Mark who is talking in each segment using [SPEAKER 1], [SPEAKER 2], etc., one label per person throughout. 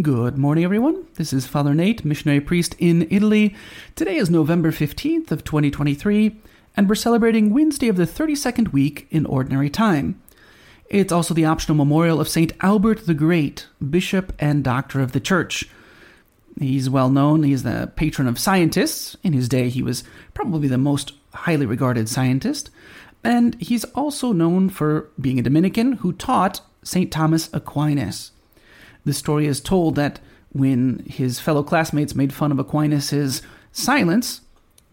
[SPEAKER 1] Good morning, everyone. This is Father Nate, missionary priest in Italy. Today is November 15th of 2023, and we're celebrating Wednesday of the 32nd week in Ordinary Time. It's also the optional memorial of St. Albert the Great, Bishop and Doctor of the Church. He's well known, he's the patron of scientists. In his day, he was probably the most highly regarded scientist. And he's also known for being a Dominican who taught St. Thomas Aquinas. The story is told that when his fellow classmates made fun of Aquinas's silence,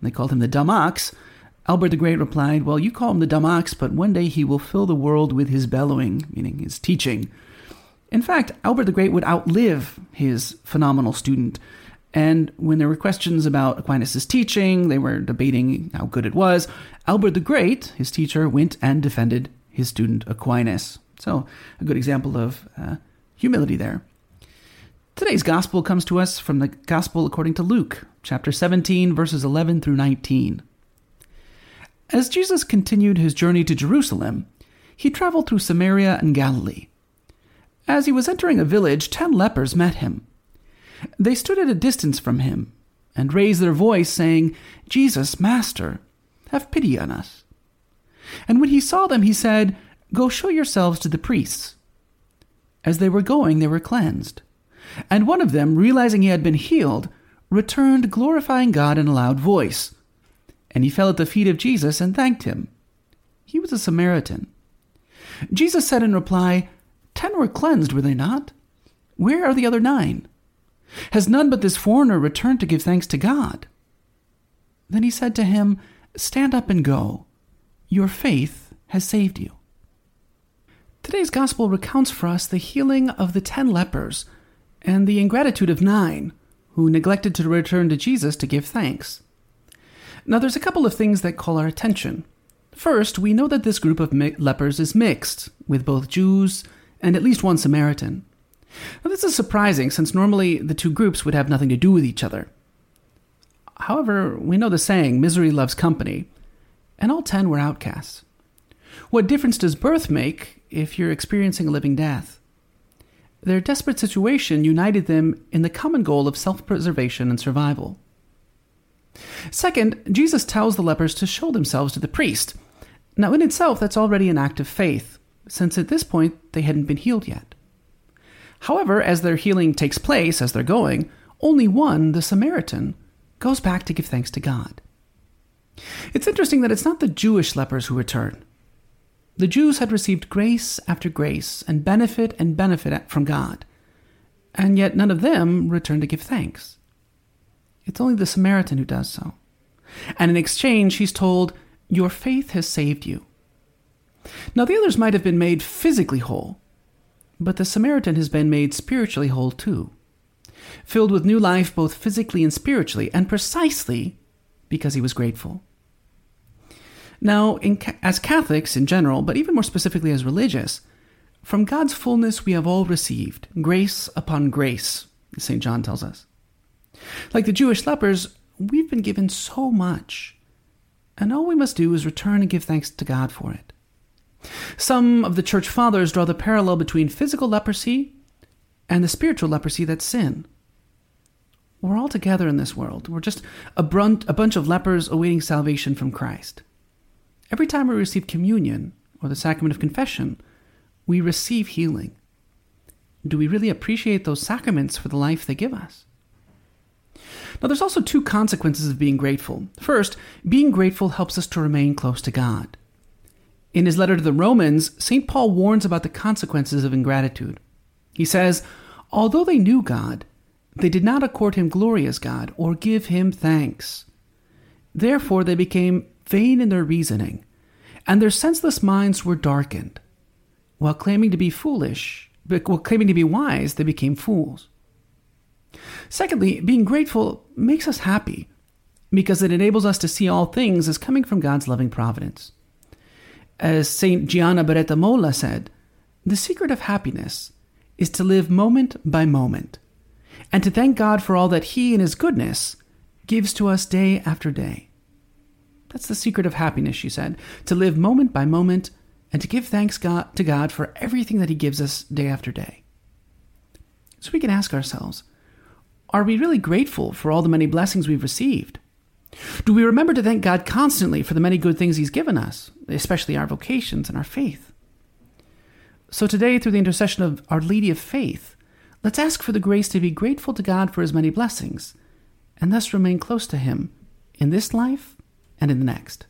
[SPEAKER 1] they called him the dumb ox, Albert the Great replied, Well, you call him the dumb ox, but one day he will fill the world with his bellowing, meaning his teaching. In fact, Albert the Great would outlive his phenomenal student. And when there were questions about Aquinas' teaching, they were debating how good it was. Albert the Great, his teacher, went and defended his student Aquinas. So, a good example of uh, humility there. Today's gospel comes to us from the gospel according to Luke, chapter 17, verses 11 through 19. As Jesus continued his journey to Jerusalem, he traveled through Samaria and Galilee. As he was entering a village, ten lepers met him. They stood at a distance from him and raised their voice, saying, Jesus, Master, have pity on us. And when he saw them, he said, Go show yourselves to the priests. As they were going, they were cleansed. And one of them, realizing he had been healed, returned glorifying God in a loud voice. And he fell at the feet of Jesus and thanked him. He was a Samaritan. Jesus said in reply, Ten were cleansed, were they not? Where are the other nine? Has none but this foreigner returned to give thanks to God? Then he said to him, Stand up and go. Your faith has saved you. Today's gospel recounts for us the healing of the ten lepers and the ingratitude of nine who neglected to return to Jesus to give thanks. Now, there's a couple of things that call our attention. First, we know that this group of mi- lepers is mixed, with both Jews and at least one Samaritan. Now, this is surprising since normally the two groups would have nothing to do with each other. However, we know the saying, misery loves company, and all ten were outcasts. What difference does birth make if you're experiencing a living death? Their desperate situation united them in the common goal of self preservation and survival. Second, Jesus tells the lepers to show themselves to the priest. Now, in itself, that's already an act of faith, since at this point they hadn't been healed yet. However, as their healing takes place as they're going, only one, the Samaritan, goes back to give thanks to God. It's interesting that it's not the Jewish lepers who return. The Jews had received grace after grace and benefit and benefit from God, and yet none of them returned to give thanks. It's only the Samaritan who does so. And in exchange, he's told, Your faith has saved you. Now, the others might have been made physically whole, but the Samaritan has been made spiritually whole too, filled with new life both physically and spiritually, and precisely because he was grateful. Now, in, as Catholics in general, but even more specifically as religious, from God's fullness we have all received grace upon grace, St. John tells us. Like the Jewish lepers, we've been given so much, and all we must do is return and give thanks to God for it. Some of the church fathers draw the parallel between physical leprosy and the spiritual leprosy that's sin. We're all together in this world. We're just a, brunt, a bunch of lepers awaiting salvation from Christ. Every time we receive communion or the sacrament of confession, we receive healing. Do we really appreciate those sacraments for the life they give us? Now, there's also two consequences of being grateful. First, being grateful helps us to remain close to God. In his letter to the Romans, St. Paul warns about the consequences of ingratitude. He says, Although they knew God, they did not accord him glory as God or give him thanks. Therefore, they became vain in their reasoning, and their senseless minds were darkened. While claiming to be foolish, while claiming to be wise, they became fools. Secondly, being grateful makes us happy because it enables us to see all things as coming from God's loving providence. As St. Gianna Beretta Molla said, the secret of happiness is to live moment by moment and to thank God for all that He, in His goodness, gives to us day after day. That's the secret of happiness, she said, to live moment by moment and to give thanks God, to God for everything that He gives us day after day. So we can ask ourselves Are we really grateful for all the many blessings we've received? Do we remember to thank God constantly for the many good things He's given us, especially our vocations and our faith? So today, through the intercession of Our Lady of Faith, let's ask for the grace to be grateful to God for His many blessings, and thus remain close to Him in this life and in the next.